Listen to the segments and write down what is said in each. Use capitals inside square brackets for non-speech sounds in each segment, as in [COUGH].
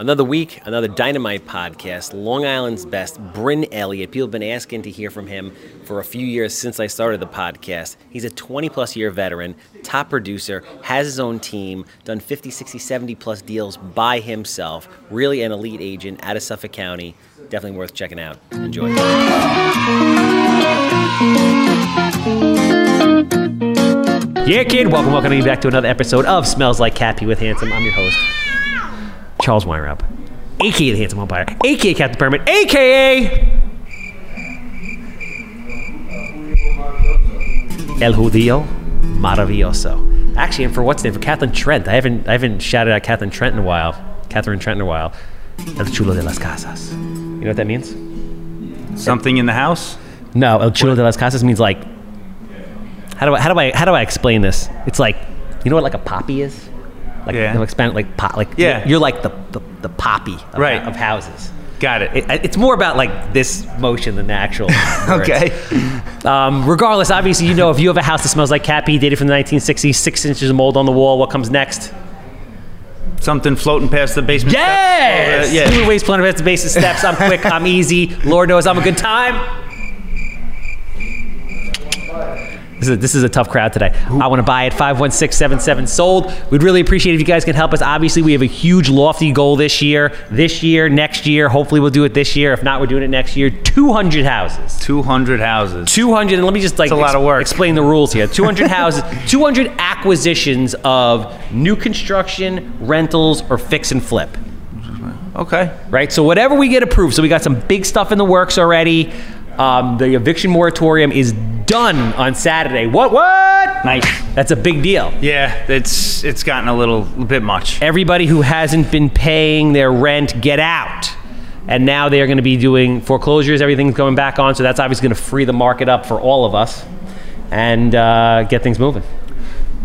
Another week, another Dynamite podcast. Long Island's best, Bryn Elliott. People have been asking to hear from him for a few years since I started the podcast. He's a 20 plus year veteran, top producer, has his own team, done 50, 60, 70 plus deals by himself. Really an elite agent out of Suffolk County. Definitely worth checking out. Enjoy. Yeah, kid. Welcome, welcome back to another episode of Smells Like Cat Pee with Handsome. I'm your host, Charles Weinraub, aka the Handsome Umpire, aka Captain Permit, aka El Judío Maravilloso. Actually, and for what's the name for Catherine Trent. I haven't I haven't shouted out Catherine Trent in a while. Catherine Trent in a while. El Chulo de las Casas. You know what that means? Something in the house? No, El Chulo de las Casas means like. How do I how do I how do I explain this? It's like you know what like a poppy is. Like, Yeah. you know, expand like pop, like Yeah. You're like the the, the poppy of, Right. of houses. Got it. It, it's more about like this motion than the actual. [LAUGHS] okay. Um, regardless, obviously, you know if you have a house that smells like cat pee, dated from the 1960s, six inches of mold on the wall, what comes next? Something floating past the basement. Yes! steps? Uh, yeah. Human waste planner at the base of steps. I'm quick. I'm easy. Lord knows I'm a good time. This is, a, this is a tough crowd today. I want to buy it. 51677 sold. We'd really appreciate if you guys can help us. Obviously, we have a huge, lofty goal this year. This year, next year. Hopefully, we'll do it this year. If not, we're doing it next year. 200 houses. 200 houses. 200 and let me just like That's a lot of work. explain the rules here 200 [LAUGHS] houses 200 acquisitions of new construction rentals or fix and flip Okay. right so whatever we get approved so we got some big stuff in the works already um, the eviction moratorium is done on saturday. What what? Nice. that's a big deal. Yeah, it's it's gotten a little bit much. everybody who hasn't been paying their rent get out. And now they're going to be doing foreclosures. Everything's going back on so that's obviously going to free the market up for all of us and uh, get things moving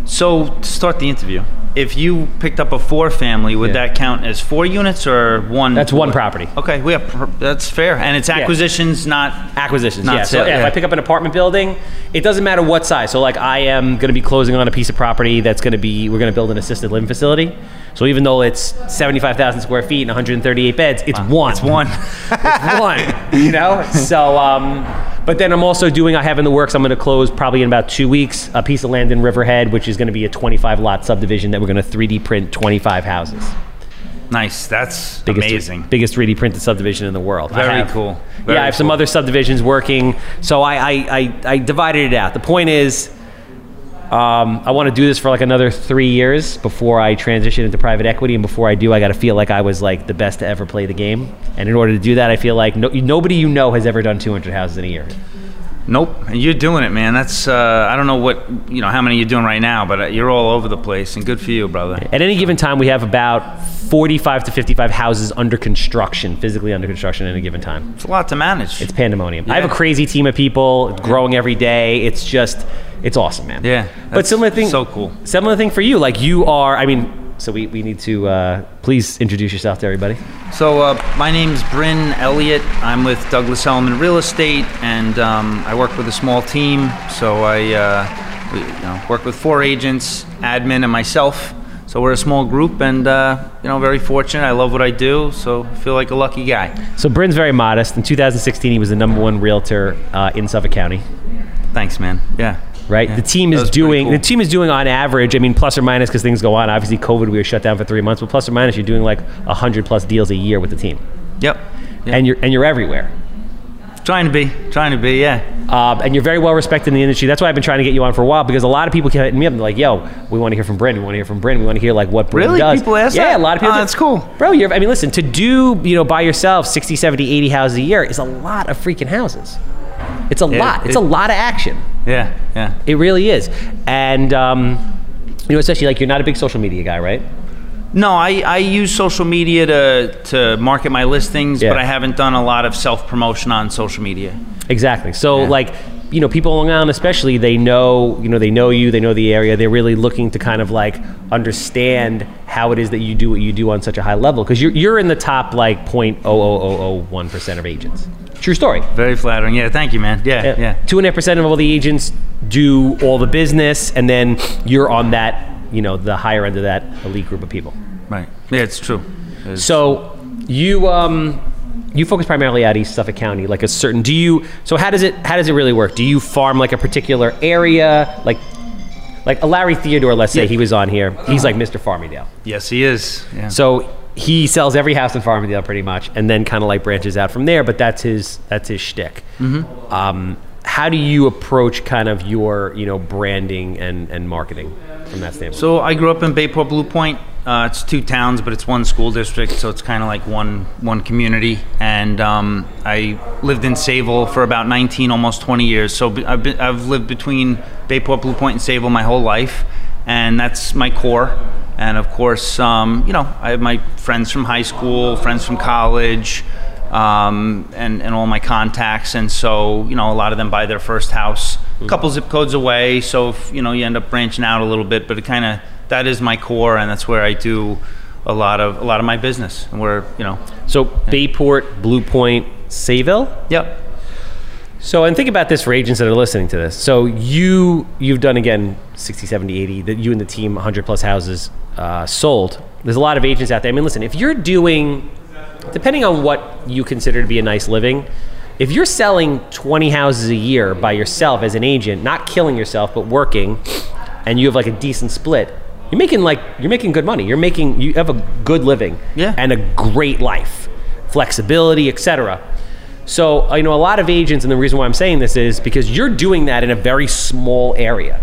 So to start the interview, if you picked up a four family, would Yeah. that count as four units or one? That's one property. Okay, we have per- that's fair, and it's acquisitions, not acquisitions Not yeah so sale, if yeah. i pick up an apartment building it doesn't matter what size so like i am going to be closing on a piece of property that's going to be we're going to build an assisted living facility so even though it's 75000 square feet and 138 beds it's one It's one. [LAUGHS] it's one you know so um but then i'm also doing i have in the works i'm going to close probably in about two weeks a piece of land in riverhead which is going to be a 25 lot subdivision that we're going to 3d print 25 houses nice. That's biggest, amazing. biggest 3D printed subdivision in the world. Very have- cool. Very yeah, I have some other subdivisions working. So I, I, I, I divided it out. The point is, um, I want to do this for like another three years before I transition into private equity. And before I do, I got to feel like I was like the best to ever play the game. And in order to do that, I feel like no, nobody you know has ever done 200 houses in a year. Nope, and you're doing it, man. That's uh, I don't know what you know how many you're doing right now, but uh, you're all over the place, and good for you, brother. At any given time, we have about 45 to 55 houses under construction, physically under construction at any given time. It's a lot to manage. It's pandemonium. I have a crazy team of people. It's growing every day. It's just, it's awesome, man. Yeah, But similar thing. so cool. Similar thing for you. Like you are. I mean, so we, we need to uh, please introduce yourself to everybody. So uh, my name's Bryn Elliott. I'm with Douglas Elliman Real Estate, and um, I work with a small team. So I uh, we, you know, work with four agents, admin, and myself. So we're a small group, and uh, you know, very fortunate. I love what I do, so I feel like a lucky guy. So Bryn's very modest. In 2016, he was the number one realtor uh, in Suffolk County. Thanks, man. Yeah. Right. Yeah, The team is doing. cool. The team is doing on average. I mean, plus or minus because things go on. Obviously, COVID, we were shut down for three months, but plus or minus, you're doing like hundred plus deals a year with the team, Yep. Yep. and you're and you're everywhere. trying to be, trying to be, yeah. Um, and you're very well respected in the industry. That's why I've been trying to get you on for a while because a lot of people keep hitting me up and like, "Yo, we want to hear from Bryn. We want to hear from Bryn. We want to hear like what Bryn Really? does." People ask yeah, that? a lot of people. Oh, that's cool. bro. You're. I mean, listen, to do you know by yourself 60, 70, 80 houses a year is a lot of freaking houses. It's a Yeah, lot. It's it- a lot of action. Yeah, yeah. It really is. And um, you know, especially like you're not a big social media guy, right? No, I, I use social media to, to market my listings, Yeah. but I haven't done a lot of self promotion on social media. Exactly. So Yeah. like, you know, people on Long Island especially, they know, you know, they know you, they know the area. They're really looking to kind of like understand how it is that you do what you do on such a high level because you're you're in the top like 0.00001 percent of agents. True story. Very flattering. Yeah, thank you, man. Yeah, yeah. Two and a half percent of all the agents do all the business, and then you're on that, you know, the higher end of that elite group of people. Right. Yeah, it's true. So you um, you focus primarily out East Suffolk County, like a certain. Do you? So how does it how does it really work? Do you farm like a particular area, like like a Larry Theodore? Let's say Yeah. he was on here. He's like Mr. Farmingdale. Yes, he is. Yeah. So he sells every house in Farmingdale pretty much, and then kind of like branches out from there. But that's his that's his shtick. Mm-hmm. Um, how do you approach kind of your you know branding and and marketing from that standpoint? So I grew up in Bayport Blue Point. Uh, it's two towns, but it's one school district, so it's kind of like one one community. And um, I lived in Sayville for about 19, almost 20 years. So I've, been, I've lived between Bayport Blue Point and Sayville my whole life, and that's my core. And of course, um, you know, I have my friends from high school, friends from college, um, and, and all my contacts. And so, you know, a lot of them buy their first house a couple zip codes away. So, if, you know, you end up branching out a little bit, but it kind of, that is my core, and that's where I do a lot of, a lot of my business. And where, you know, So Bayport, Blue Point, Sayville. yep. So, and think about this for agents that are listening to this. So, you you've done again 60, 70, 80. That you and the team 100 plus houses uh, sold. There's a lot of agents out there. I mean, listen, if you're doing, depending on what you consider to be a nice living, if you're selling 20 houses a year by yourself as an agent, not killing yourself but working, and you have like a decent split, you're making like you're making good money. You're making you have a good living Yeah. and a great life, flexibility, etc. So, you know, a lot of agents, and the reason why I'm saying this is because you're doing that in a very small area.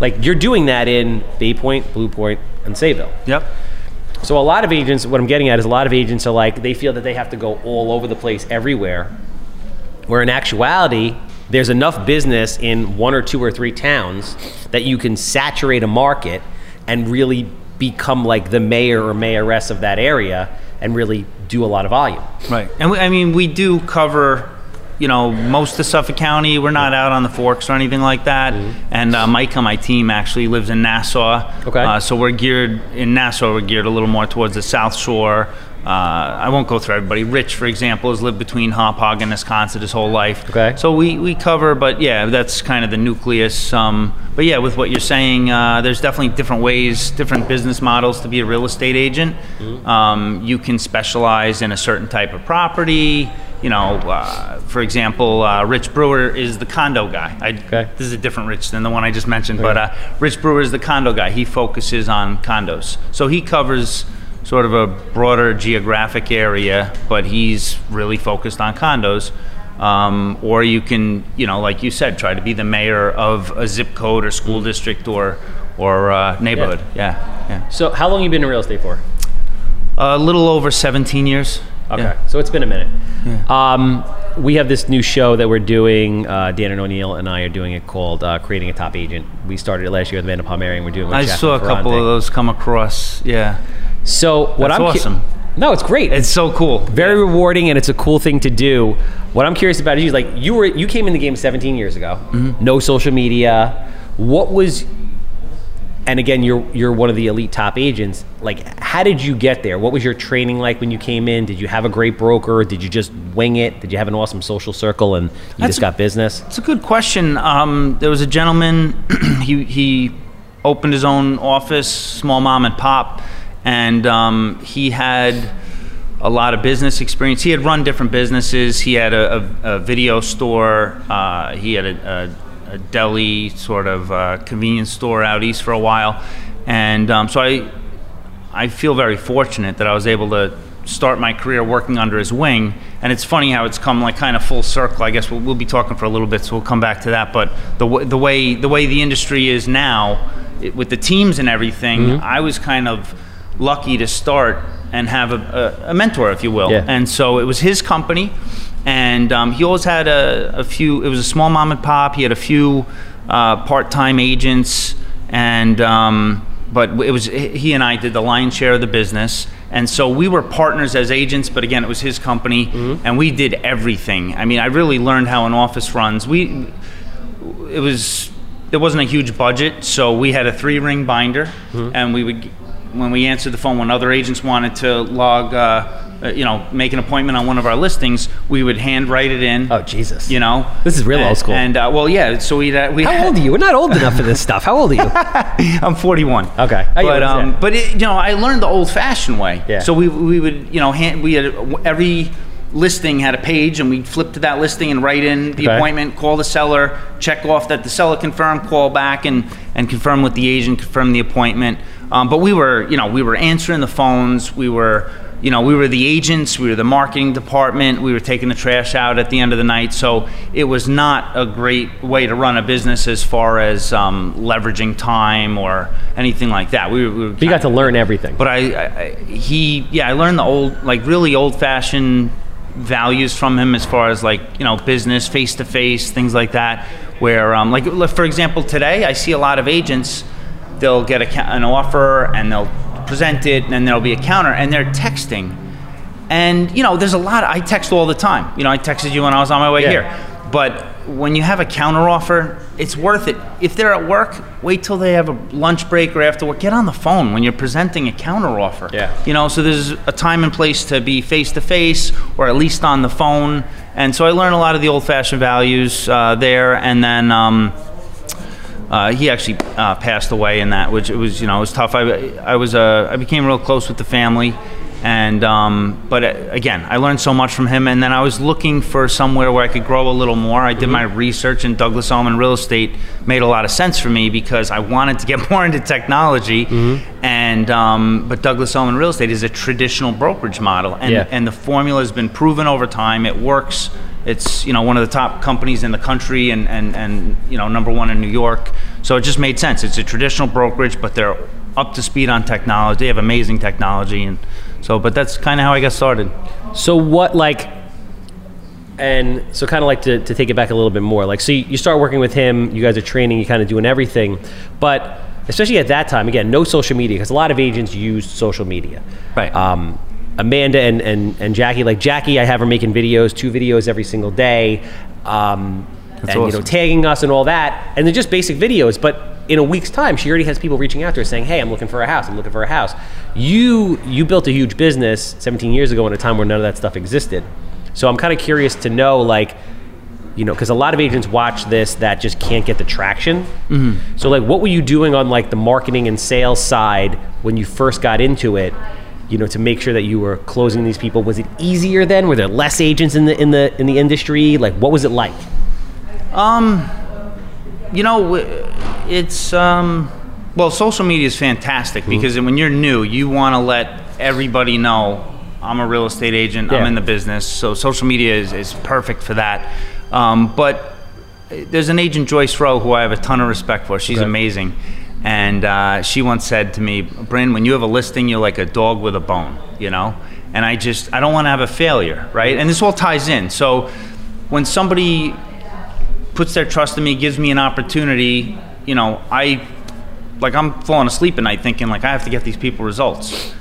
Like you're doing that in Bayport, Blue Point, and Sayville. Yep. So a lot of agents, what I'm getting at is a lot of agents are like they feel that they have to go all over the place everywhere. Where in actuality, there's enough business in one or two or three towns that you can saturate a market and really become like the mayor or mayoress of that area and really do a lot of volume. Right. And we, I mean, we do cover, you know, most of Suffolk County. We're not out on the forks or anything like that. And uh, Mike on my team actually lives in Nassau. Okay. Uh, so we're geared, in Nassau, we're geared a little more towards the South Shore. Uh, I won't go through everybody. Rich, for example, has lived between Hauppauge and Wisconsin his whole life. Okay. So we, we cover, but yeah, that's kind of the nucleus. Um, but yeah, with what you're saying, uh, there's definitely different ways, different business models to be a real estate agent. Um, you can specialize in a certain type of property. You know, uh, for example, uh, Rich Brewer is the condo guy. I, Okay. This is a different Rich than the one I just mentioned, but uh, Rich Brewer is the condo guy. He focuses on condos, so he covers sort of a broader geographic area, but he's really focused on condos. Um, or you can, you know, like you said, try to be the mayor of a zip code or school district or or uh, neighborhood. Yeah, yeah. So how long you been in real estate for? A little over 17 years. Okay, Yeah. so it's been a minute. Um, we have this new show that we're doing. Uh, Dan and O'Neill and I are doing it called uh, "Creating a Top Agent." We started it last year with Amanda Palmieri, and we're doing. It with I saw a couple of those come across. Yeah, So what That's I'm awesome. no, it's great. it's so cool. very rewarding, and it's a cool thing to do. What I'm curious about is you like you were you came in the game 17 years ago. Mm-hmm. No social media. What was and again you're you're one of the elite top agents like how did you get there what was your training like when you came in did you have a great broker did you just wing it did you have an awesome social circle and you That's just a- got business It's a good question. Um, there was a gentleman. [CLEARS THROAT] he he opened his own office, small mom and pop, and um, he had a lot of business experience. He had run different businesses. He had a, a, a video store. Uh, he had a, a, a deli sort of uh, convenience store out east for a while, and um, so I I feel very fortunate that I was able to start my career working under his wing. And it's funny how it's come like kind of full circle. I guess we'll, we'll be talking for a little bit, so we'll come back to that. But the, w- the way the way the industry is now, it, with the teams and everything, I was kind of lucky to start and have a, a, a mentor, if you will. Yeah. And so it was his company, and um, he always had a, a few. It was a small mom and pop. He had a few uh, part-time agents, and um, but it was he and I did the lion's share of the business, and so we were partners as agents. But again, it was his company, and we did everything. I mean, I really learned how an office runs. We it was there wasn't a huge budget, so we had a three ring binder, and we would when we answered the phone when other agents wanted to log uh, uh, you know, make an appointment on one of our listings, we would handwrite it in. Oh Jesus! You know, This is real and, old school. And uh, well, yeah. So we uh, we How old are you? We're not old enough for this [LAUGHS] stuff. How old are you? [LAUGHS] I'm 41. Okay. But um, but it, you know, I learned the old-fashioned way. Yeah. So we we would you know hand, we had every listing had a page and we'd flip to that listing and write in the Okay. appointment, call the seller, check off that the seller confirmed, call back and and confirm with the agent, confirm the appointment. Um, but we were you know we were answering the phones, we were you know we were the agents, we were the marketing department, we were taking the trash out at the end of the night. So it was not a great way to run a business as far as um, leveraging time or anything like that. We were, we you got to learn everything. but I, I, he, yeah, I learned the old, like really old-fashioned values from him as far as like you know business, face-to-face, things like that. Where, um, like for example, today I see a lot of agents. They'll get a, an offer and they'll present it, and then there'll be a counter, and they're texting. And you know, there's a lot. I text all the time. You know, I texted you when I was on my way Yeah. here. But when you have a counter offer, it's worth it. If they're at work, wait till they have a lunch break or after work. Get on the phone when you're presenting a counter offer. Yeah. You know, so there's a time and place to be face to face or at least on the phone. And so I learned a lot of the old fashioned values uh, there. And then. Um, uh, he actually uh, passed away in that, which it was, you know, it was tough. I, I was, uh, I became real close with the family, and um, but uh, again, I learned so much from him. And then I was looking for somewhere where I could grow a little more. I did my research, and Douglas Elliman Real Estate made a lot of sense for me because I wanted to get [LAUGHS] more into technology. And um, but Douglas Elliman Real Estate is a traditional brokerage model, and Yeah. and the formula has been proven over time. It works. It's you know one of the top companies in the country and, and, and you know number one in New York. So it just made sense. It's a traditional brokerage, but they're up to speed on technology. They have amazing technology, and so but that's kind of how I got started. So what like and so kind of like to, to take it back a little bit more like so you, you start working with him you guys are training you kind of doing everything but especially at that time again no social media because a lot of agents use social media Right. um, amanda and, and, and jackie like jackie i have her making videos two videos every single day um, and you know tagging us and all that and they're just basic videos but in a week's time she already has people reaching out to her saying hey i'm looking for a house i'm looking for a house. You you built a huge business 17 years ago in a time where none of that stuff existed. So i'm kind of curious to know like you know because a lot of agents watch this that just can't get the traction. Mm-hmm. So like what were you doing on like the marketing and sales side when you first got into it you know to make sure that you were closing these people? Was it easier then? Were there less agents in the in the in the industry? Like what was it like You know, it's um, well, social media is fantastic because when you're new, you want to let everybody know I'm a real estate agent. I'm in the business, so social media is, is perfect for that. Um, but uh, there's an agent Joyce Rowe who I have a ton of respect for. She's Okay. amazing, and uh, she once said to me, "Bryn, when you have a listing, you're like a dog with a bone, you know." And I just I don't want to have a failure, right? And this all ties in. So when somebody puts their trust in me, gives me an opportunity, you know, I like I'm falling asleep at night thinking like I have to get these people results.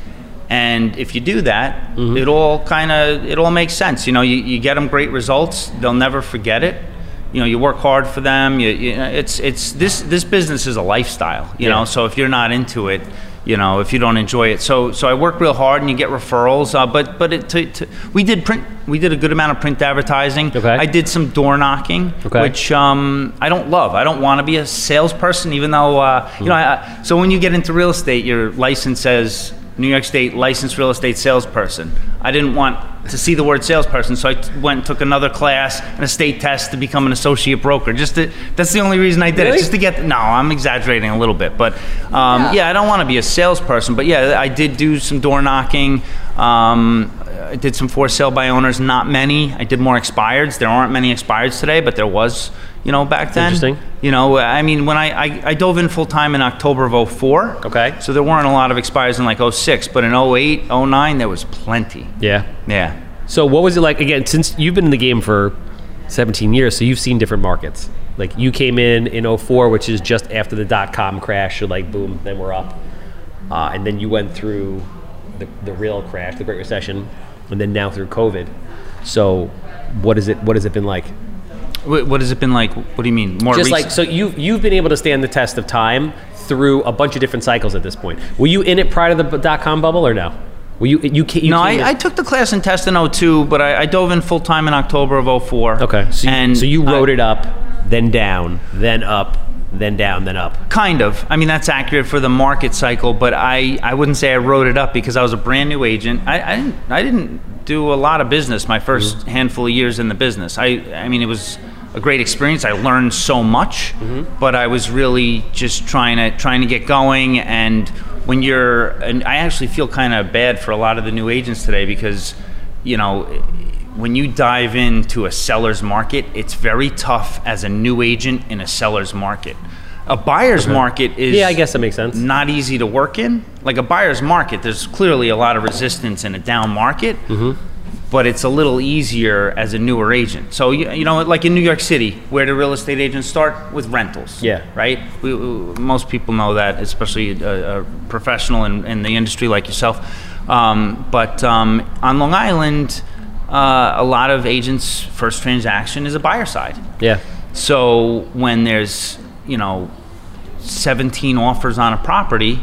And if you do that, mm-hmm. it all kind of it all makes sense. You know, you, you get them great results, they'll never forget it. You know, you work hard for them. You, you it's it's this this business is a lifestyle. You Yeah. know, so if you're not into it, you know, if you don't enjoy it, so so I work real hard and you get referrals. Uh, but but it, to, to, we did print we did a good amount of print advertising. Okay. I did some door knocking, Okay. which um, I don't love. I don't want to be a salesperson, even though uh, you know. I, I- so when you get into real estate, your license says New York State licensed real estate salesperson. I didn't want to see the word salesperson, so I t- went and took another class and a state test to become an associate broker. Just to, that's the only reason I did Really? it, just to get. No, I'm exaggerating a little bit, but um, yeah. I don't want to be a salesperson, but yeah, I did do some door knocking. Um, I did some for sale by owners, not many. I did more expireds. There aren't many expireds today, but there was, you know, back then. Interesting. You know, I mean, when I, I, I dove in full time in October of 04. Okay. So there weren't a lot of expires in like 06, but in 08, 09, there was plenty. yeah Yeah. So what was it like again? Since you've been in the game for 17 years, so you've seen different markets. Like you came in in 04, which is just after the dot com crash. So like boom, then we're up, uh, and then you went through the, the real crash, the Great Recession, and then now through COVID. So what is it? What has it been like? What, what has it been like? What do you mean? More Just recent? like so, you you've been able to stand the test of time through a bunch of different cycles at this point. Were you in it prior to the dot com bubble or no? Well, you you, ca- you no, I, I took the class in test in 02, but I, I dove in full time in October of 04. okay. So you, and so you I- wrote it up, then down, then up, then down, then up. Kind of. I mean, that's accurate for the market cycle, but I, I wouldn't say I wrote it up because I was a brand new agent. I, I, didn't, I didn't do a lot of business my 1st mm-hmm. handful of years in the business. I, I mean, it was a great experience. I learned so much, but I was really just trying to trying to get going. And when you're, and I actually feel kind of bad for a lot of the new agents today because, you know, when you dive into a seller's market, it's very tough as a new agent in a seller's market. A buyer's market is Yeah, I guess that makes sense. not easy to work in. Like a buyer's market, there's clearly a lot of resistance in a down market, Mm-hmm. But it's a little easier as a newer agent. So you, you know, like in New York City, where do real estate agents start with rentals? Yeah. right. We, we- most people know that, especially a, a professional in, in the industry like yourself. Um, but um, on Long Island, uh, a lot of agents' first transaction is a buyer side. Yeah. So when there's, you know, 17 offers on a property,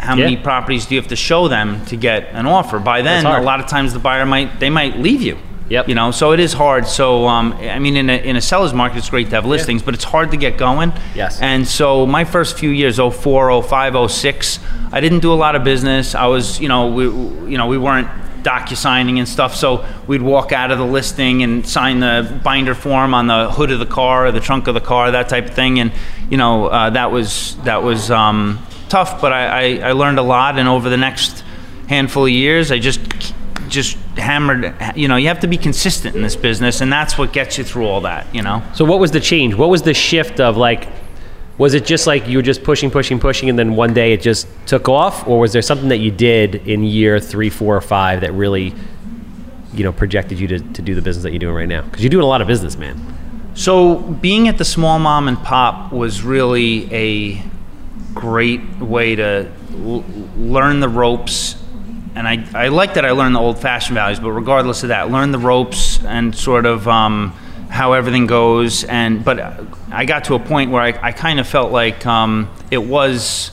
how many properties do you have to show them to get an offer? By then, a lot of times the buyer might they might leave you. Yep. You know, so it is hard. So um, I mean, in a in a seller's market, it's great to have listings, but it's hard to get going. Yes. And so my first few years, 04, 05, 06, I didn't do a lot of business. I was, you know, we you know we weren't docu signing and stuff. So we'd walk out of the listing and sign the binder form on the hood of the car or the trunk of the car, that type of thing. And you know uh, that was that was um, tough, but I, I, I learned a lot. And over the next handful of years, I just just hammered. You know, you have to be consistent in this business, and that's what gets you through all that. You know. So what was the change? What was the shift of like? Was it just like you were just pushing, pushing, pushing, and then one day it just took off, or was there something that you did in year three, four, or five that really, you know, projected you to, to do the business that you're doing right now? Because you're doing a lot of business, man. So being at the small mom and pop was really a great way to l- learn the ropes. And I, I like that I learned the old fashioned values, but regardless of that, learn the ropes and sort of um, how everything goes. And but I got to a point where I, I kind of felt like um, it was,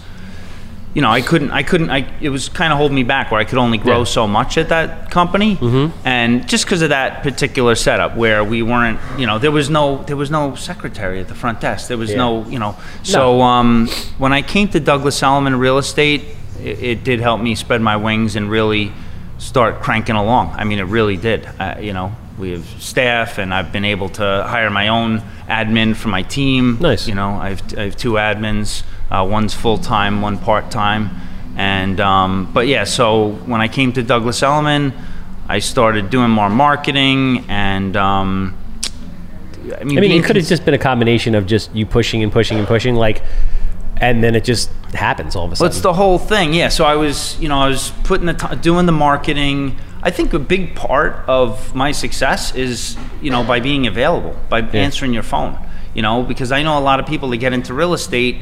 you know, I couldn't, I couldn't, I, it was kind of holding me back where I could only grow Yeah. so much at that company. And just because of that particular setup where we weren't, you know, there was no, there was no secretary at the front desk. There was Yeah. no, you know, so um, when I came to Douglas Elliman Real Estate, it, it did help me spread my wings and really start cranking along. I mean, it really did. Uh, you know, we have staff, and I've been able to hire my own admin for my team. Nice. You know, I have, I have two admins. Uh, one's full time, one part time, and um, but yeah. So when I came to Douglas Elliman, I started doing more marketing, and um, I mean, I mean, it could have just been a combination of just you pushing and pushing and pushing, like, and then it just happens all of a Well, sudden. it's the whole thing, yeah. So I was, you know, I was putting the t- doing the marketing. I think a big part of my success is, you know, by being available, by answering your phone. You know, because I know a lot of people that get into real estate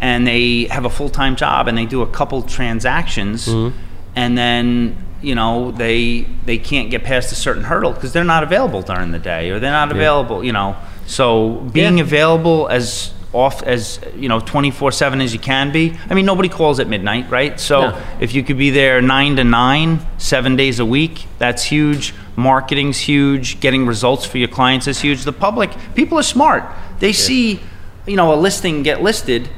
and they have a full time job and they do a couple transactions, Mm-hmm. and then you know they they can't get past a certain hurdle because they're not available during the day or they're not available. You know, so being Yeah. available as off as you know 24/7 as you can be. I mean, nobody calls at midnight, right? So No. if you could be there 9 to 9, 7 days a week, that's huge. Marketing's huge, getting results for your clients is huge. The public, people are smart. They see, you know, a listing get listed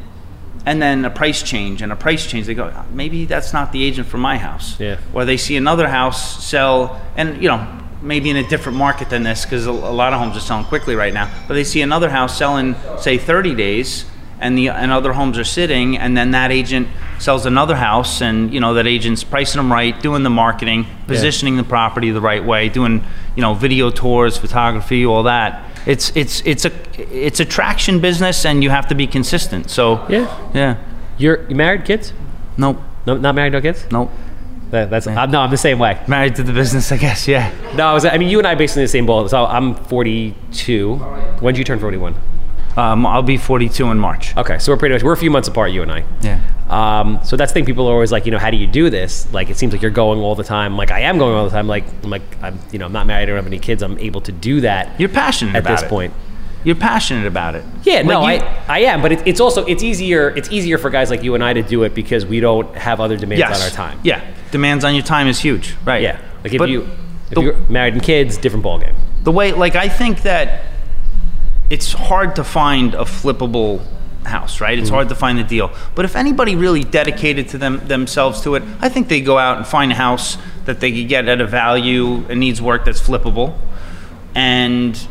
and then a price change and a price change they go maybe that's not the agent for my house Yeah. or they see another house sell and you know maybe in a different market than this because a, a lot of homes are selling quickly right now but they see another house selling say 30 days and the and other homes are sitting and then that agent sells another house and you know that agent's pricing them right doing the marketing positioning the property the right way doing you know video tours photography all that it's it's it's a it's a traction business and you have to be consistent so yeah. yeah You're you married, kids? Nope. No, not married, no kids. Nope. That, that's I'm, no, I'm the same way. Married to the business, I guess. Yeah. No, I, was, I mean you and I are basically in the same boat. So I'm 42. When did you turn 41? Um, I'll be 42 in March. Okay, so we're pretty much we're a few months apart, you and I. Yeah. Um, so that's the thing. People are always like, you know, how do you do this? Like, it seems like you're going all the time. Like, I am going all the time. Like, I'm like, I'm, you know, I'm not married. I don't have any kids. I'm able to do that You're passionate at this it. point. You're passionate about it. Yeah, Like no, you- I, I am, but it, it's also it's easier it's easier for guys like you and I to do it because we don't have other demands Yes. on our time. Yeah. demands on your time is huge, right? Yeah. Like if But you if the- you're married and kids, different ballgame. the way like i think that it's hard to find a flippable house right it's Mm-hmm. hard to find the deal but if anybody really dedicated to them themselves to it i think they go out and find a house that they could get at a value and needs work that's flippable and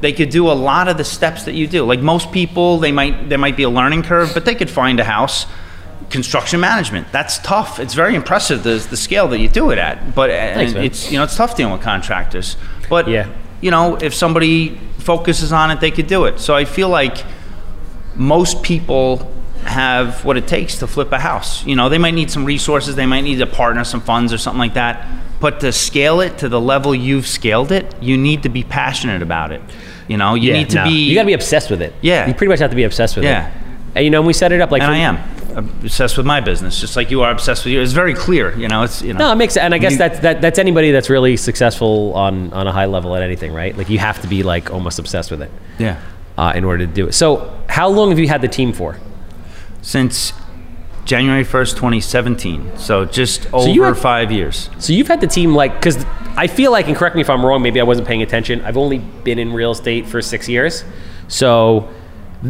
they could do a lot of the steps that you do. Like most people they might there might be a learning curve but they could find a house construction management. That's tough. It's very impressive the, the scale that you do it at but uh, Thanks, it's you know it's tough dealing with contractors. But Yeah. you know if somebody focuses on it they could do it. So i feel like most people have what it takes to flip a house. You know they might need some resources they might need a partner some funds or something like that but to scale it to the level you've scaled it you need to be passionate about it you know you need to no. be You got to be obsessed with it. Yeah. You pretty much have to be obsessed with Yeah. it. Yeah. And you know, when we set it up like and i am obsessed with my business just like you are obsessed with yours it's very clear you know it's you know No, it makes and I guess You- that's that, that's anybody that's really successful on on a high level at anything, right? Like you have to be like almost obsessed with it yeah uh, in order to do it. So, how long have you had the team for? since january 1st 2017 so just over you had- five years So you've had the team like because I feel like, and correct me if I'm wrong, maybe I wasn't paying attention. I've only been in real estate for six years, so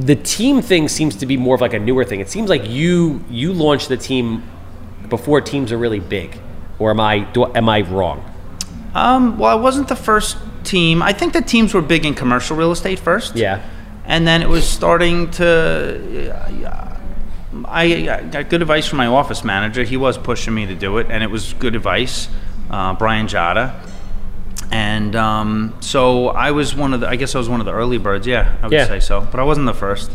the team thing seems to be more of like a newer thing. It seems like you you launched the team before teams are really big, or am I do, am I wrong? Um, well, I wasn't the first team. I think the teams were big in commercial real estate first. Yeah. And then it was starting to. I I got good advice from my office manager. He was pushing me to do it, and it was good advice. Uh, Brian Jada. And um, so I was one of the. I guess I was one of the early birds. Yeah, I would Yeah. say so. But I wasn't the first.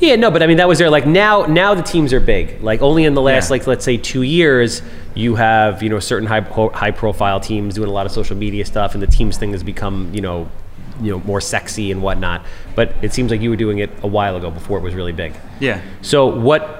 Yeah, no, but I mean that was there. Like now, now the teams are big. Like only in the last, Yeah. like let's say two years, you have you know certain high high profile teams doing a lot of social media stuff, and the teams thing has become you know you know more sexy and whatnot. But it seems like you were doing it a while ago before it was really big. Yeah. So what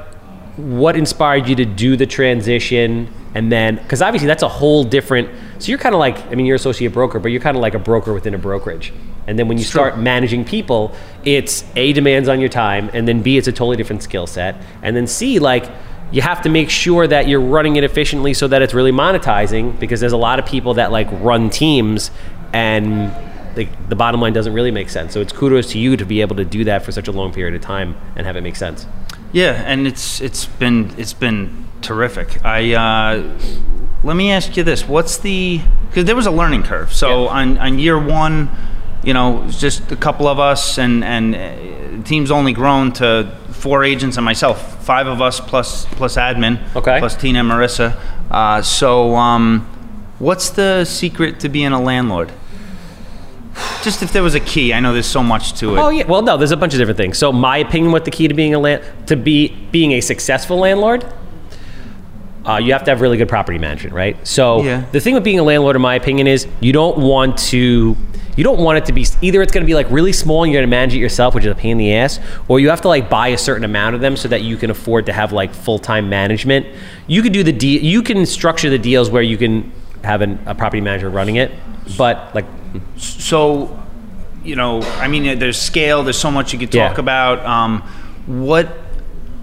what inspired you to do the transition? And then, because obviously that's a whole different. So you're kind of like, I mean, you're associate broker, but you're kind of like a broker within a brokerage. And then when you start managing people, it's a demands on your time, and then b it's a totally different skill set, and then c like you have to make sure that you're running it efficiently so that it's really monetizing. Because there's a lot of people that like run teams, and like the bottom line doesn't really make sense. So it's kudos to you to be able to do that for such a long period of time and have it make sense. Yeah, and it's it's been it's been terrific. I uh, let me ask you this: What's the because there was a learning curve. So Yeah. on on year one, you know, just a couple of us, and and uh, the team's only grown to four agents and myself, five of us plus plus admin, Okay. plus Tina and Marissa. Uh, so um, what's the secret to being a landlord? Just if there was a key, I know there's so much to it. Oh yeah. Well, no, there's a bunch of different things. So my opinion, what the key to being a land to be being a successful landlord, uh, you have to have really good property management, right? So Yeah. the thing with being a landlord, in my opinion, is you don't want to. You don't want it to be either it's going to be like really small and you're going to manage it yourself, which is a pain in the ass, or you have to like buy a certain amount of them so that you can afford to have like full time management. You can do the deal. You can structure the deals where you can have an, a property manager running it, but like so you know i mean there's scale there's so much you could talk Yeah. about um, what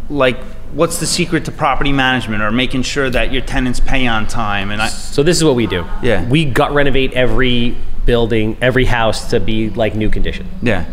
like what's the secret to property management or making sure that your tenants pay on time and i So this is what we do. Yeah. We gut renovate every building, every house to be like new condition. yeah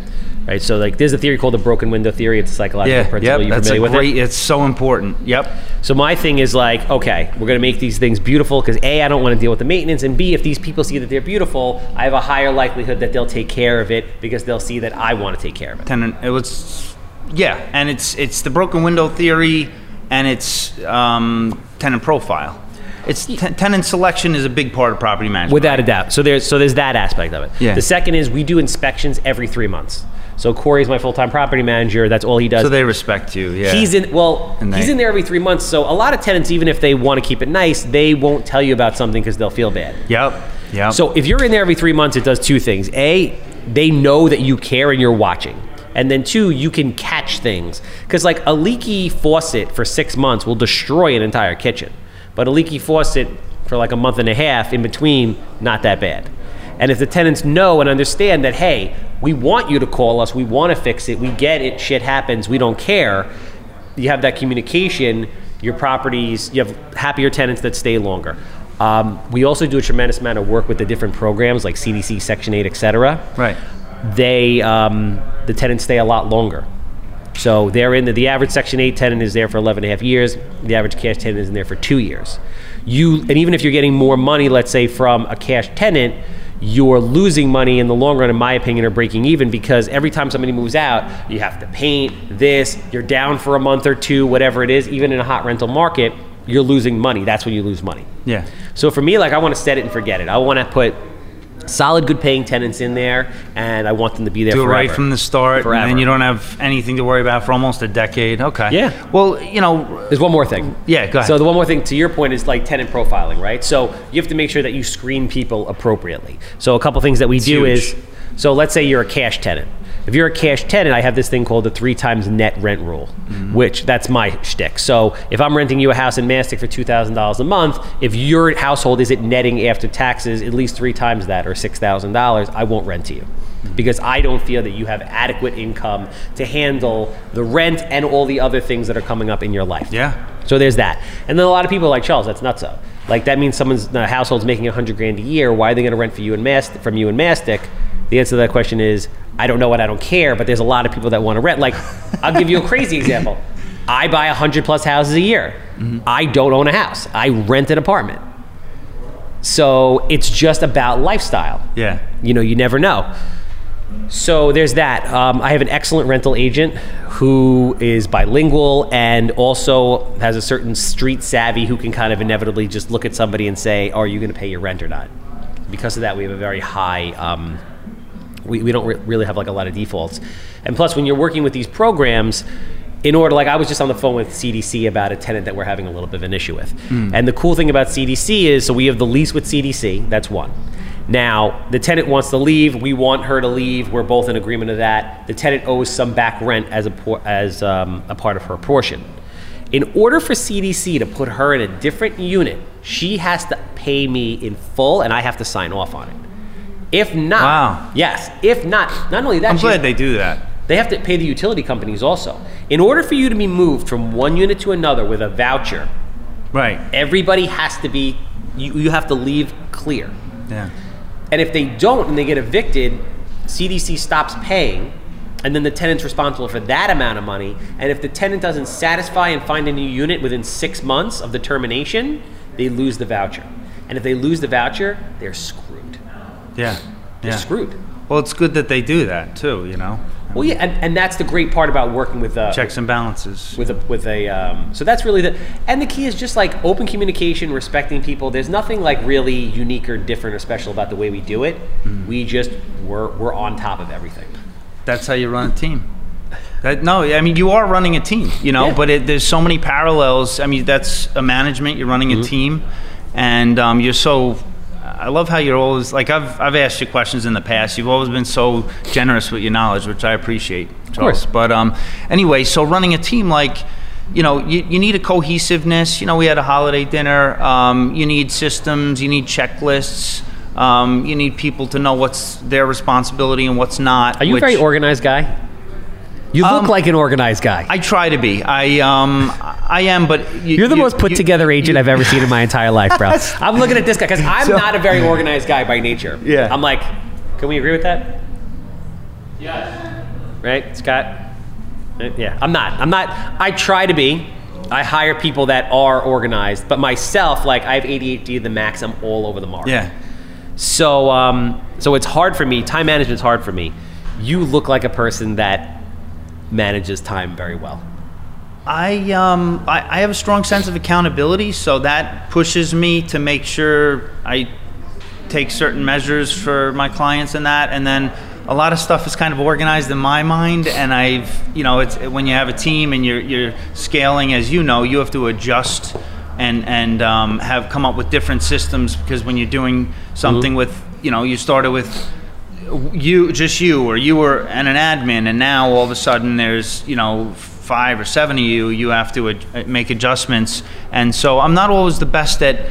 Right. So like there's a theory called the broken window theory. It's a psychological yeah principle. yep you that's a familiar with great it? it's so important yep So my thing is like, okay, we're gonna make these things beautiful because A, I don't want to deal with the maintenance, and B, if these people see that they're beautiful, I have a higher likelihood that they'll take care of it because they'll see that I want to take care of it. tenant it was yeah and it's it's the broken window theory and it's um, tenant profile it's ten- tenant selection is a big part of property management Without a doubt. So there's so there's that aspect of it. Yeah. The second is we do inspections every three months. So Corey's my full time property manager. That's all he does. so they respect you yeah He's in well. He's in there every three months. So a lot of tenants, even if they want to keep it nice, they won't tell you about something because they'll feel bad. yep yep So if you're in there every three months, it does two things. A, they know that you care and you're watching. And then two, you can catch things. Because like a leaky faucet for six months will destroy an entire kitchen. But a leaky faucet for like a month and a half in between, not that bad. And if the tenants know and understand that, hey, we want you to call us, we want to fix it, we get it, shit happens, we don't care, you have that communication, your properties, you have happier tenants that stay longer. Um, we also do a tremendous amount of work with the different programs like CDC, Section 8, et cetera. Right. They, um, the tenants stay a lot longer. So they're in the, the average Section 8 tenant is there for 11 and a half years. The average cash tenant is in there for two years. You, and even if you're getting more money, let's say from a cash tenant, you're losing money in the long run, in my opinion, or breaking even because every time somebody moves out, you have to paint this, you're down for a month or two, whatever it is, even in a hot rental market, you're losing money. That's when you lose money. Yeah. So for me, like I want to set it and forget it. I want to put solid, good paying tenants in there, and I want them to be there Do it right from the start, Forever. and then you don't have anything to worry about for almost a decade. Okay. Yeah. Well, you know, There's one more thing. Yeah, go ahead. So the one more thing to your point is like tenant profiling, right? So you have to make sure that you screen people appropriately. So a couple things that we do huge. is, so let's say you're a cash tenant. If you're a cash tenant, I have this thing called the three times net rent rule, Mm-hmm. which that's my shtick. So if I'm renting you a house in Mastic for two thousand dollars a month, if your household isn't netting after taxes at least three times that or six thousand dollars, I won't rent to you. Because I don't feel that you have adequate income to handle the rent and all the other things that are coming up in your life. Yeah. So there's that. And then a lot of people are like, Charles, that's nuts. Like that means someone's the household's making a hundred grand a year. Why are they going to rent for you and Mast- from you and Mastic? The answer to that question is, I don't know what I don't care. But there's a lot of people that want to rent. Like, I'll give you a crazy example. I buy a hundred plus houses a year. I don't own a house. I rent an apartment. So it's just about lifestyle Yeah. you know, you never know. So there's that. Um, I have an excellent rental agent who is bilingual and also has a certain street savvy who can kind of inevitably just look at somebody and say, "Are you going to pay your rent or not?" Because of that, we have a very high. Um, we, we don't re- really have like a lot of defaults, and plus, when you're working with these programs, in order, like I was just on the phone with CDC about a tenant that we're having a little bit of an issue with, and the cool thing about CDC is, so we have the lease with CDC. That's one. Now, the tenant wants to leave. We want her to leave. We're both in agreement of that. The tenant owes some back rent as a por- as um, a part of her portion. In order for CDC to put her in a different unit, she has to pay me in full, and I have to sign off on it. If not, Wow. yes. If not, not only that, I'm glad they do that. they have to pay the utility companies also. In order for you to be moved from one unit to another with a voucher, Right. everybody has to be. You, you have to leave clear. Yeah. And if they don't and they get evicted, CDC stops paying, and then the tenant's responsible for that amount of money. And if the tenant doesn't satisfy and find a new unit within six months of the termination, they lose the voucher. And if they lose the voucher, they're screwed. Yeah. They're Yeah. screwed. Well, it's good that they do that too. You know, Well, yeah, and, and that's the great part about working with uh, checks and balances. with a with a um, so that's really the and the key is just like open communication respecting people there's nothing like really unique or different or special about the way we do it we just we're we're on top of everything That's how you run a team. That, no, I mean you are running a team, you know, Yeah. but it, there's so many parallels. I mean that's a management. You're running a team, and um, you're so. I love how you're always like I've I've asked you questions in the past. You've always been so generous with your knowledge, which I appreciate. Of course. But um, anyway, so running a team like. You know, you, you need a cohesiveness. You know, we had a holiday dinner. Um, you need systems. You need checklists. Um, you need people to know what's their responsibility and what's not. are you a very organized guy you look Um, like an organized guy I try to be. I um I am, but you, you're the you- most put you- together agent you- I've ever seen in my entire life, bro. [LAUGHS] I'm looking at this guy because I'm So- not a very organized guy by nature. Yeah. I'm like, can we agree with that? Yes. Right, Scott? Uh, Yeah, I'm not. I'm not. I try to be. I hire people that are organized, but myself, like I have ADHD to the max. I'm all over the mark. Yeah. So, um, so it's hard for me. Time management's hard for me. You look like a person that manages time very well. I um I, I have a strong sense of accountability, so that pushes me to make sure I take certain measures for my clients and that, and then a lot of stuff is kind of organized in my mind, and I've you know it's when you have a team and you're you're scaling, as you know, you have to adjust and and um, have come up with different systems because when you're doing something with you know you started with you just you or you were and an admin and now all of a sudden there's you know five or seven of you you have to ad- uh, make adjustments. And so i'm not always the best at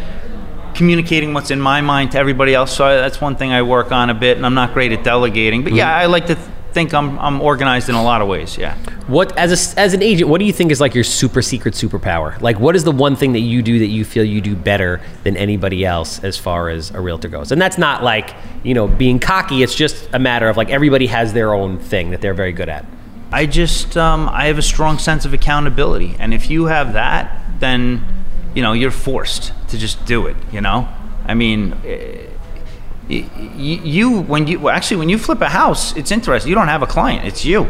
communicating what's in my mind to everybody else so I, that's one thing i work on a bit and i'm not great at delegating. But yeah mm-hmm. i like to th- think I'm I'm organized in a lot of ways. Yeah. What as a, as an agent, what do you think is like your super secret superpower? Like, what is the one thing that you do that you feel you do better than anybody else as far as a realtor goes? And that's not like you know being cocky. It's just a matter of like everybody has their own thing that they're very good at. I just um, I have a strong sense of accountability, and if you have that, then you know you're forced to just do it. You know, I mean. Eh, you when you well, actually when you flip a house it's interesting. You don't have a client. It's you.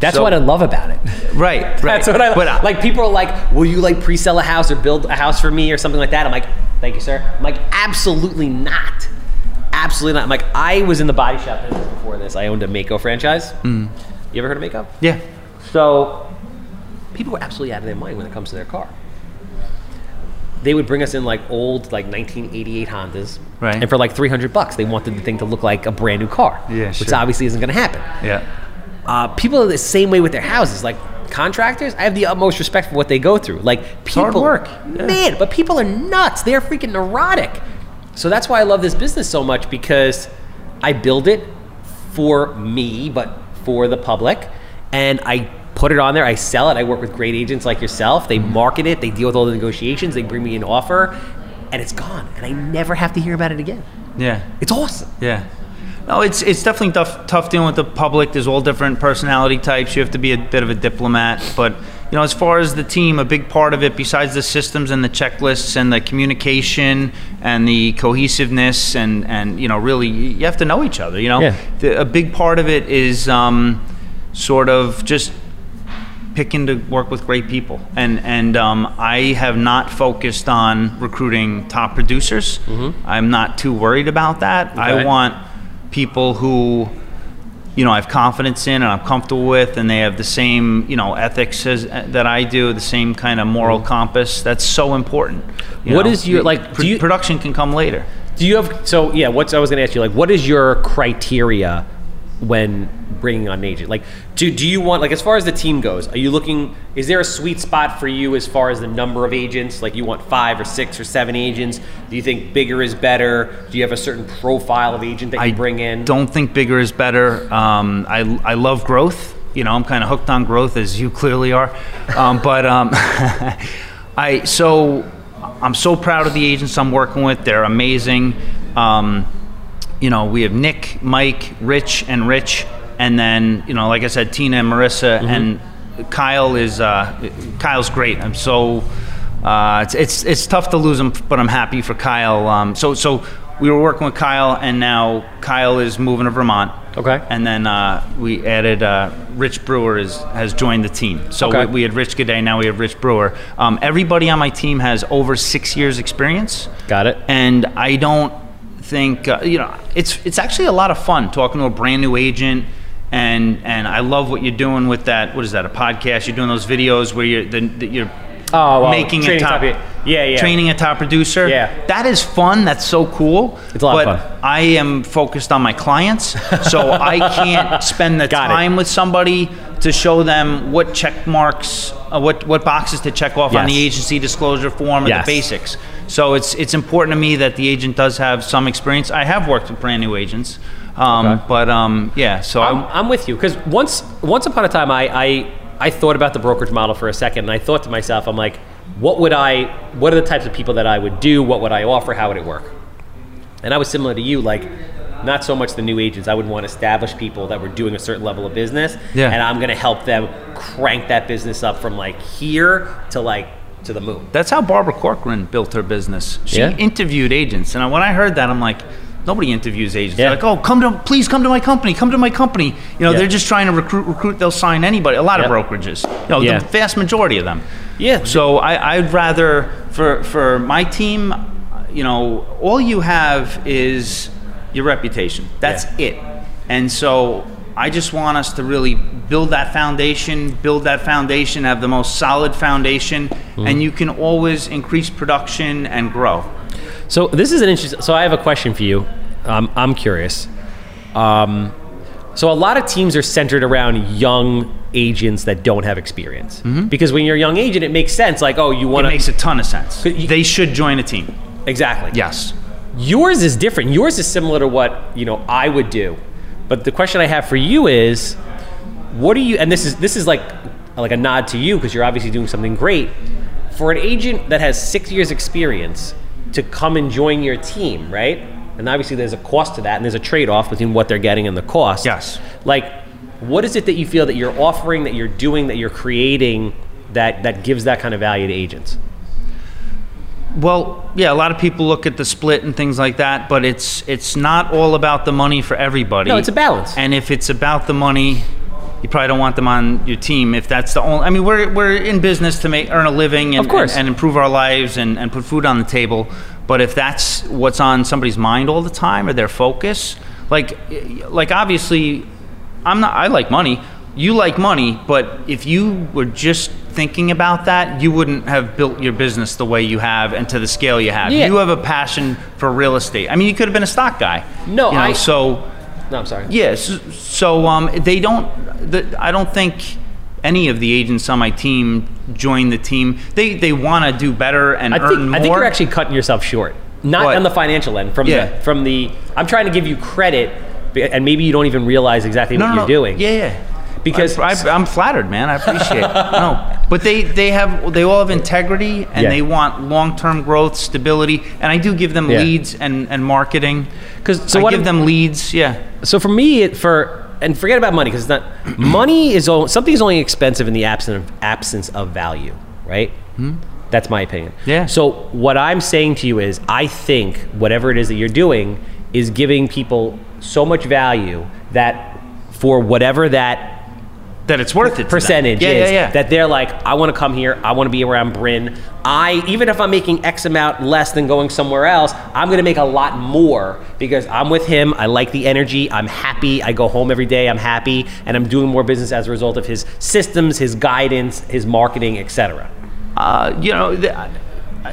That's so, what i love about it. Right, [LAUGHS] right. that's what i but, uh, like people are like will you like pre-sell a house or build a house for me or something like that? I'm like thank you sir. I'm like absolutely not. Absolutely not. I'm like i was in the body shop business before this. I owned a Maaco franchise. Mm. you ever heard of Maaco yeah. So people are absolutely out of their mind when it comes to their car they would bring us in like old like 1988 Hondas, right? And for like 300 bucks, they wanted the thing to look like a brand new car, yeah, which obviously isn't going to happen. Yeah. Uh, people are the same way with their houses. Like contractors, I have the utmost respect for what they go through. Like people, hard work, yeah. man. But people are nuts. They're freaking neurotic. So that's why I love this business so much because I build it for me, but for the public, and I put it on there. I sell it. I work with great agents like yourself. They market it. They deal with all the negotiations. They bring me an offer, and it's gone. And I never have to hear about it again. Yeah, it's awesome. Yeah. No, it's it's definitely tough tough dealing with the public. There's all different personality types. You have to be a bit of a diplomat, but you know, as far as the team, a big part of it, besides the systems and the checklists and the communication and the cohesiveness and and you know, really, you have to know each other. You know, yeah. the, a big part of it is um, sort of just picking to work with great people, and and um, I have not focused on recruiting top producers. Mm-hmm. I'm not too worried about that. Okay. I want people who you know I have confidence in and I'm comfortable with, and they have the same you know ethics as that I do, the same kind of moral mm-hmm. compass. That's so important. What know? is your like? Pro- you, production can come later. Do you have so yeah? What's I was going to ask you like? What is your criteria when bringing on an agent? Like, do, do you want, like, as far as the team goes, are you looking, is there a sweet spot for you as far as the number of agents? Like, you want five or six or seven agents? Do you think bigger is better? Do you have a certain profile of agent that you I bring in? don't think bigger is better. Um, I, I love growth. You know, I'm kind of hooked on growth, as you clearly are. Um, [LAUGHS] but um, [LAUGHS] I, so I'm so proud of the agents I'm working with. They're amazing. Um, you know, we have Nick, Mike, Rich, and Rich, and then you know, like I said, Tina and Marissa, mm-hmm. and Kyle is uh, Kyle's great. I'm so uh, it's, it's it's tough to lose him, but I'm happy for Kyle. Um, so so we were working with Kyle, and now Kyle is moving to Vermont. Okay. And then uh, we added uh, Rich Brewer is, has joined the team. So okay. we, we, had Rich G'day, now we have Rich Brewer. Um, everybody on my team has over six years experience. Got it. And I don't think uh, you know it's it's actually a lot of fun talking to a brand new agent and and I love what you're doing with that. What is that? A podcast? You're doing those videos where you're the, the, you're oh, well, making a top, top, yeah yeah training a top producer. Yeah, that is fun. That's so cool. It's a lot but of fun. I am focused on my clients, so I can't spend the [LAUGHS] Got time it. with somebody to show them what check marks, uh, what what boxes to check off yes. on the agency disclosure form, and yes. the basics. So it's it's important to me that the agent does have some experience. I have worked with brand new agents, um, okay. but um, yeah. So I'm, I'm with you because once once upon a time I, I I thought about the brokerage model for a second, and I thought to myself, I'm like, what would I? What are the types of people that I would do? What would I offer? How would it work? And I was similar to you, like not so much the new agents. I would want established people that were doing a certain level of business, yeah. and I'm going to help them crank that business up from like here to like to the moon. That's how Barbara Corcoran built her business. She yeah. interviewed agents, and when I heard that, I'm like, nobody interviews agents. Yeah. They're like, oh, come to, please come to my company, come to my company. You know, yeah. they're just trying to recruit, recruit. They'll sign anybody. A lot of brokerages. You know, yeah. the vast majority of them. Yeah. So I, I'd rather for for my team, you know, all you have is your reputation. That's it. And so I just want us to really build that foundation, build that foundation, have the most solid foundation, mm-hmm. and you can always increase production and grow. So this is an interesting. So I have a question for you. Um, I'm curious. Um, so a lot of teams are centered around young agents that don't have experience. Mm-hmm. Because when you're a young agent, it makes sense. Like, oh, you want to. It makes a ton of sense. You, they should join a team. Exactly. Yes. Yours is different. Yours is similar to what you know I would do, But the question I have for you is, what do you? And this is this is like like a nod to you because you're obviously doing something great. For an agent that has six years experience to come and join your team, right? And obviously there's a cost to that, and there's a trade-off between what they're getting and the cost. Yes. Like, what is it that you feel that you're offering, that you're doing, that you're creating, that that gives that kind of value to agents? Well, yeah, a lot of people look at the split and things like that, but it's it's not all about the money for everybody. No, it's a balance. And if it's about the money, you probably don't want them on your team if that's the only. I mean, we're we're in business to make earn a living and Of course. and, and improve our lives and, and put food on the table. But if that's what's on somebody's mind all the time or their focus, like like obviously, I'm not. I like money. You like money, but if you were just thinking about that, you wouldn't have built your business the way you have and to the scale you have. Yeah. You have a passion for real estate. I mean, you could have been a stock guy. No, you know, I- so. No, I'm sorry. Yes. So um, they don't. The, I don't think any of the agents on my team join the team. They they want to do better and I earn think more. I think you're actually cutting yourself short. Not What? on the financial end. From Yeah. the from the I'm trying to give you credit, and maybe you don't even realize exactly no, what no, you're no. doing. Yeah, yeah. Because- I, I'm flattered, man. I appreciate it. No, but they they have they all have integrity and Yeah. they want long term growth, stability, and I do give them Yeah. leads and and marketing. 'Cause- so I what give I'm- them leads. Yeah. So for me, it, for and forget about money because it's not [CLEARS THROAT] money is o- something is only expensive in the absence of absence of value, right? That's my opinion. Hmm? Yeah. So what I'm saying to you is, I think whatever it is that you're doing is giving people so much value that for whatever that That it's worth it. to percentage Yeah, is yeah, yeah. that they're like, I want to come here, I want to be around Bryn. I even if I'm making X amount less than going somewhere else, I'm going to make a lot more because I'm with him. I like the energy. I'm happy. I go home every day. I'm happy, and I'm doing more business as a result of his systems, his guidance, his marketing, etc. uh, you know, they,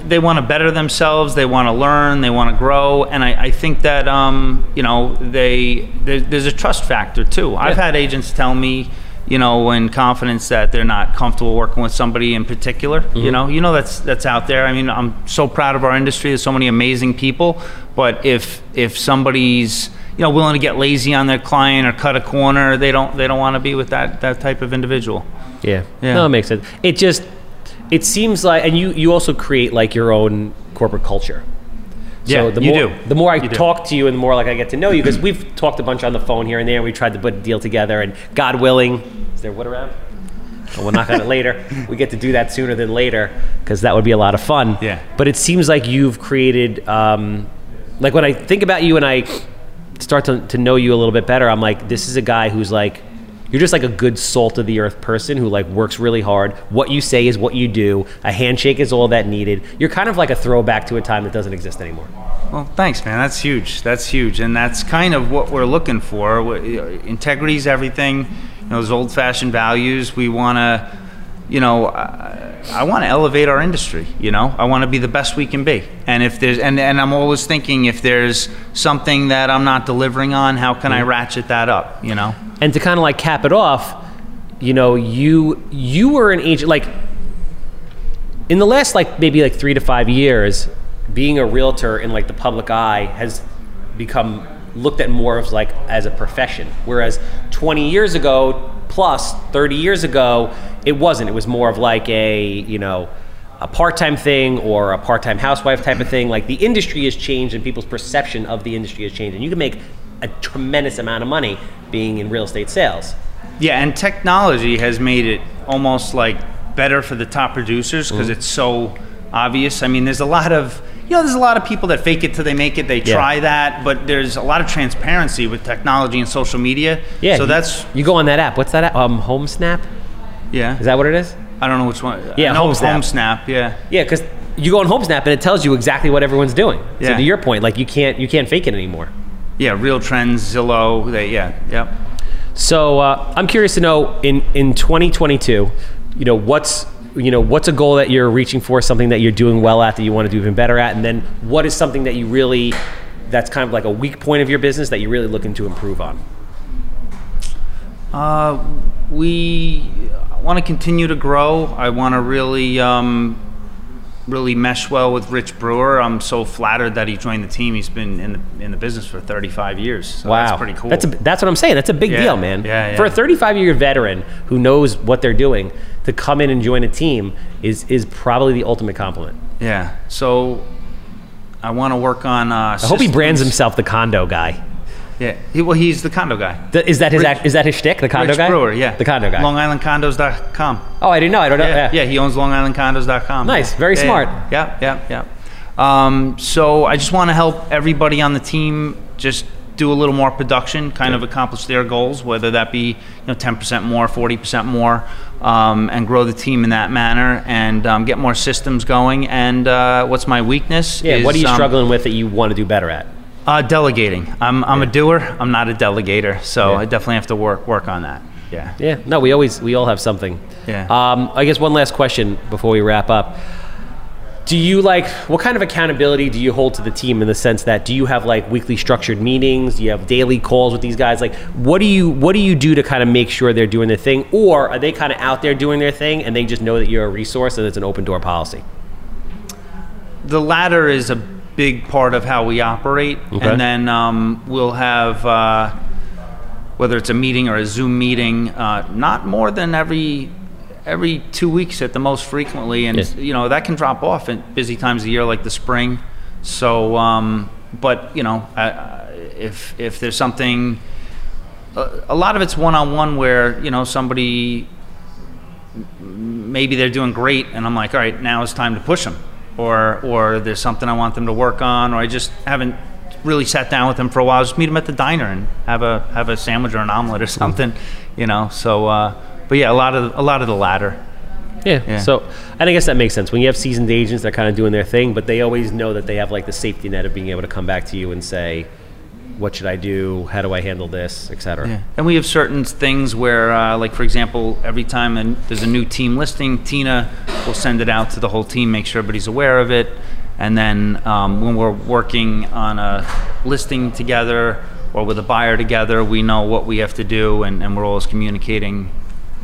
they want to better themselves. They want to learn. They want to grow. And I, I think that um, you know they there, there's a trust factor too. I've had agents tell me, you know, in confidence that they're not comfortable working with somebody in particular. You mm-hmm. know, you know that's that's out there. I mean, I'm so proud of our industry. There's so many amazing people. But if if somebody's you know willing to get lazy on their client or cut a corner, they don't they don't want to be with that that type of individual. Yeah. Yeah. No, it makes sense. It just it seems like, and you you also create like your own corporate culture. Yeah, the you more, do. The more I talk to you, and the more like I get to know you, because we've talked a bunch on the phone here and there. and We tried to put a deal together, and God willing, is there wood around? We'll knock on it later. [LAUGHS] We get to do that sooner than later, because that would be a lot of fun. Yeah. But it seems like you've created, um, like when I think about you and I start to, to know you a little bit better, I'm like, this is a guy who's like, you're just like a good salt of the earth person who like works really hard. What you say is what you do. A handshake is all that needed. You're kind of like a throwback to a time that doesn't exist anymore. Well, thanks, man. That's huge. That's huge, and that's kind of what we're looking for. Integrity is everything. You know, those old-fashioned values. We want to, you know, I, I want to elevate our industry. You know, I want to be the best we can be. And if there's, and and I'm always thinking if there's something that I'm not delivering on, how can I mm-hmm. ratchet that up? You know. And to kind of like cap it off, you know, you you were an agent like in the last like maybe like three to five years, being a realtor in like the public eye has become looked at more of like as a profession. Whereas 20 years ago, plus 30 years ago, it wasn't. It was more of like a you know a part-time thing or a part-time housewife type of thing. Like the industry has changed and people's perception of the industry has changed, and you can make a tremendous amount of money being in real estate sales. Yeah, and technology has made it almost like better for the top producers because Mm-hmm. it's so obvious. I mean, there's a lot of you know, there's a lot of people that fake it till they make it. They Yeah. try that, but there's a lot of transparency with technology and social media. Yeah. So you- that's you go on that app. What's that app? Um, HomeSnap. Yeah. Is that what it is? I don't know which one. Yeah, I know HomeSnap. HomeSnap. Yeah. Yeah, because you go on HomeSnap and it tells you exactly what everyone's doing. So Yeah. to your point, like you can't you can't fake it anymore. Yeah. RealTrends, Zillow. They yeah. Yep. So uh, I'm curious to know in in 2022, you know what's you know what's a goal that you're reaching for, something that you're doing well at that you want to do even better at, and then what is something that you really that's kind of like a weak point of your business that you're really looking to improve on. Uh, we want to continue to grow. I want to really, um, really mesh well with Rich Brewer. I'm so flattered that he joined the team. He's been in the in the business for 35 years. So wow, that's pretty cool. That's a, that's what I'm saying. That's a big Yeah, deal, man. yeah, yeah. For a 35 year veteran who knows what they're doing to come in and join a team is is probably the ultimate compliment. yeah. So I want to work on. Uh, I hope he brands himself the condo guy. Yeah. He, well, he's the condo guy. Th- Is that his Rich- act, is that his shtick, the condo Rich guy? Brewer, yeah. the condo guy. LongIslandCondos.com. oh, I didn't know. I don't know. Yeah, Yeah, yeah, he owns LongIslandCondos.com. Nice, very Yeah, smart. Yeah, yeah, yeah. Um, so I just want to help everybody on the team just do a little more production, kind of accomplish their goals, whether that be you know 10% more, 40% more, um, and grow the team in that manner, and um, get more systems going. And uh, what's my weakness? Yeah, is, what are you um, struggling with that you want to do better at? Uh, delegating. I'm, I'm a doer. I'm not a delegator, so Yeah. I definitely have to work work on that. Yeah. Yeah, no, we always we all have something. Yeah. Um, I guess one last question before we wrap up. Do you like what kind of accountability do you hold to the team in the sense that do you have like weekly structured meetings? Do you have daily calls with these guys? Like, what do you what do you do to kind of make sure they're doing their thing, or are they kind of out there doing their thing and they just know that you're a resource and it's an open door policy? the latter is a big part of how we operate, Okay. and then um, we'll have uh, whether it's a meeting or a Zoom meeting, uh, not more than every every two weeks at the most frequently, and Yeah. you know that can drop off at busy times of year like the spring. So, um, but you know, uh, if if there's something, a, a lot of it's one on one where you know somebody maybe they're doing great and I'm like, all right, now it's time to push them. Or, or there's something I want them to work on, or I just haven't really sat down with them for a while. Just meet them at the diner and have a have a sandwich or an omelet or [LAUGHS] something, you know. So, uh, but yeah, a lot of a lot of the latter. Yeah. Yeah. So, and I guess that makes sense. When you have seasoned agents, they're kind of doing their thing, but they always know that they have like the safety net of being able to come back to you and say, "What should I do? How do I handle this?" Etc. Yeah. And we have certain things where, uh, like for example, every time an- there's a new team listing, Tina will send it out to the whole team, make sure everybody's aware of it. And then um, when we're working on a listing together or with a buyer together, we know what we have to do, and, and we're always communicating,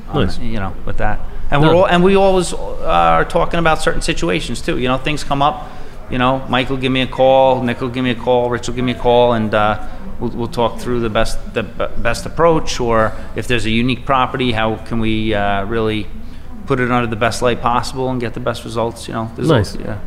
on, Nice. you know, with that. And No. we're all, and we always uh, are talking about certain situations too. You know, things come up. You know, Mike will give me a call, Nick will give me a call, Rich will give me a call, and uh, we'll, we'll talk through the best the b- best approach, or if there's a unique property, how can we uh, really put it under the best light possible and get the best results. You know, Nice. yeah.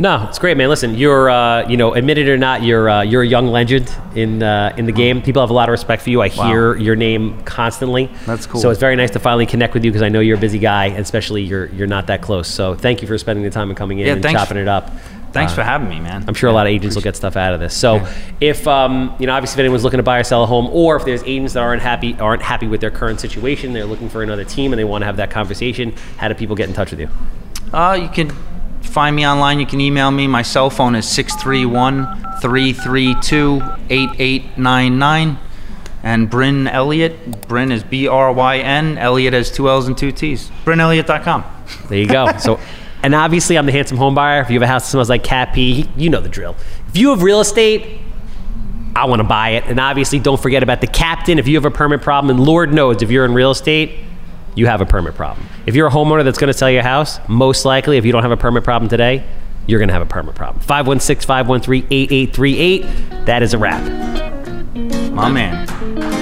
No, it's great, man. Listen, you're, uh, you know, admit it or not, you're, uh, you're a young legend in, uh, in the game. People have a lot of respect for you. I Wow. hear your name constantly. That's cool. So it's very nice to finally connect with you because I know you're a busy guy, and especially you're, you're not that close. So thank you for spending the time and coming in Yeah, and thanks- chopping it up. Thanks Uh, for having me, man. I'm sure a lot of agents will get stuff out of this. So, if um, you know, obviously, if anyone's looking to buy or sell a home, or if there's agents that aren't happy aren't happy with their current situation, they're looking for another team and they want to have that conversation. How do people get in touch with you? Uh, you can find me online. You can email me. My cell phone is 631 332 8899. And Bryn Elliott. Bryn is B R Y N. Elliott has two L's and two T's. BrynElliott.com. There you go. so, [LAUGHS] and obviously, I'm the handsome home buyer. If you have a house that smells like cat pee, you know the drill. If you have real estate, I want to buy it. And obviously, don't forget about the captain. If you have a permit problem, and Lord knows if you're in real estate, you have a permit problem. If you're a homeowner that's going to sell your house, most likely, if you don't have a permit problem today, you're going to have a permit problem. 516 513 8838. That is a wrap. My man.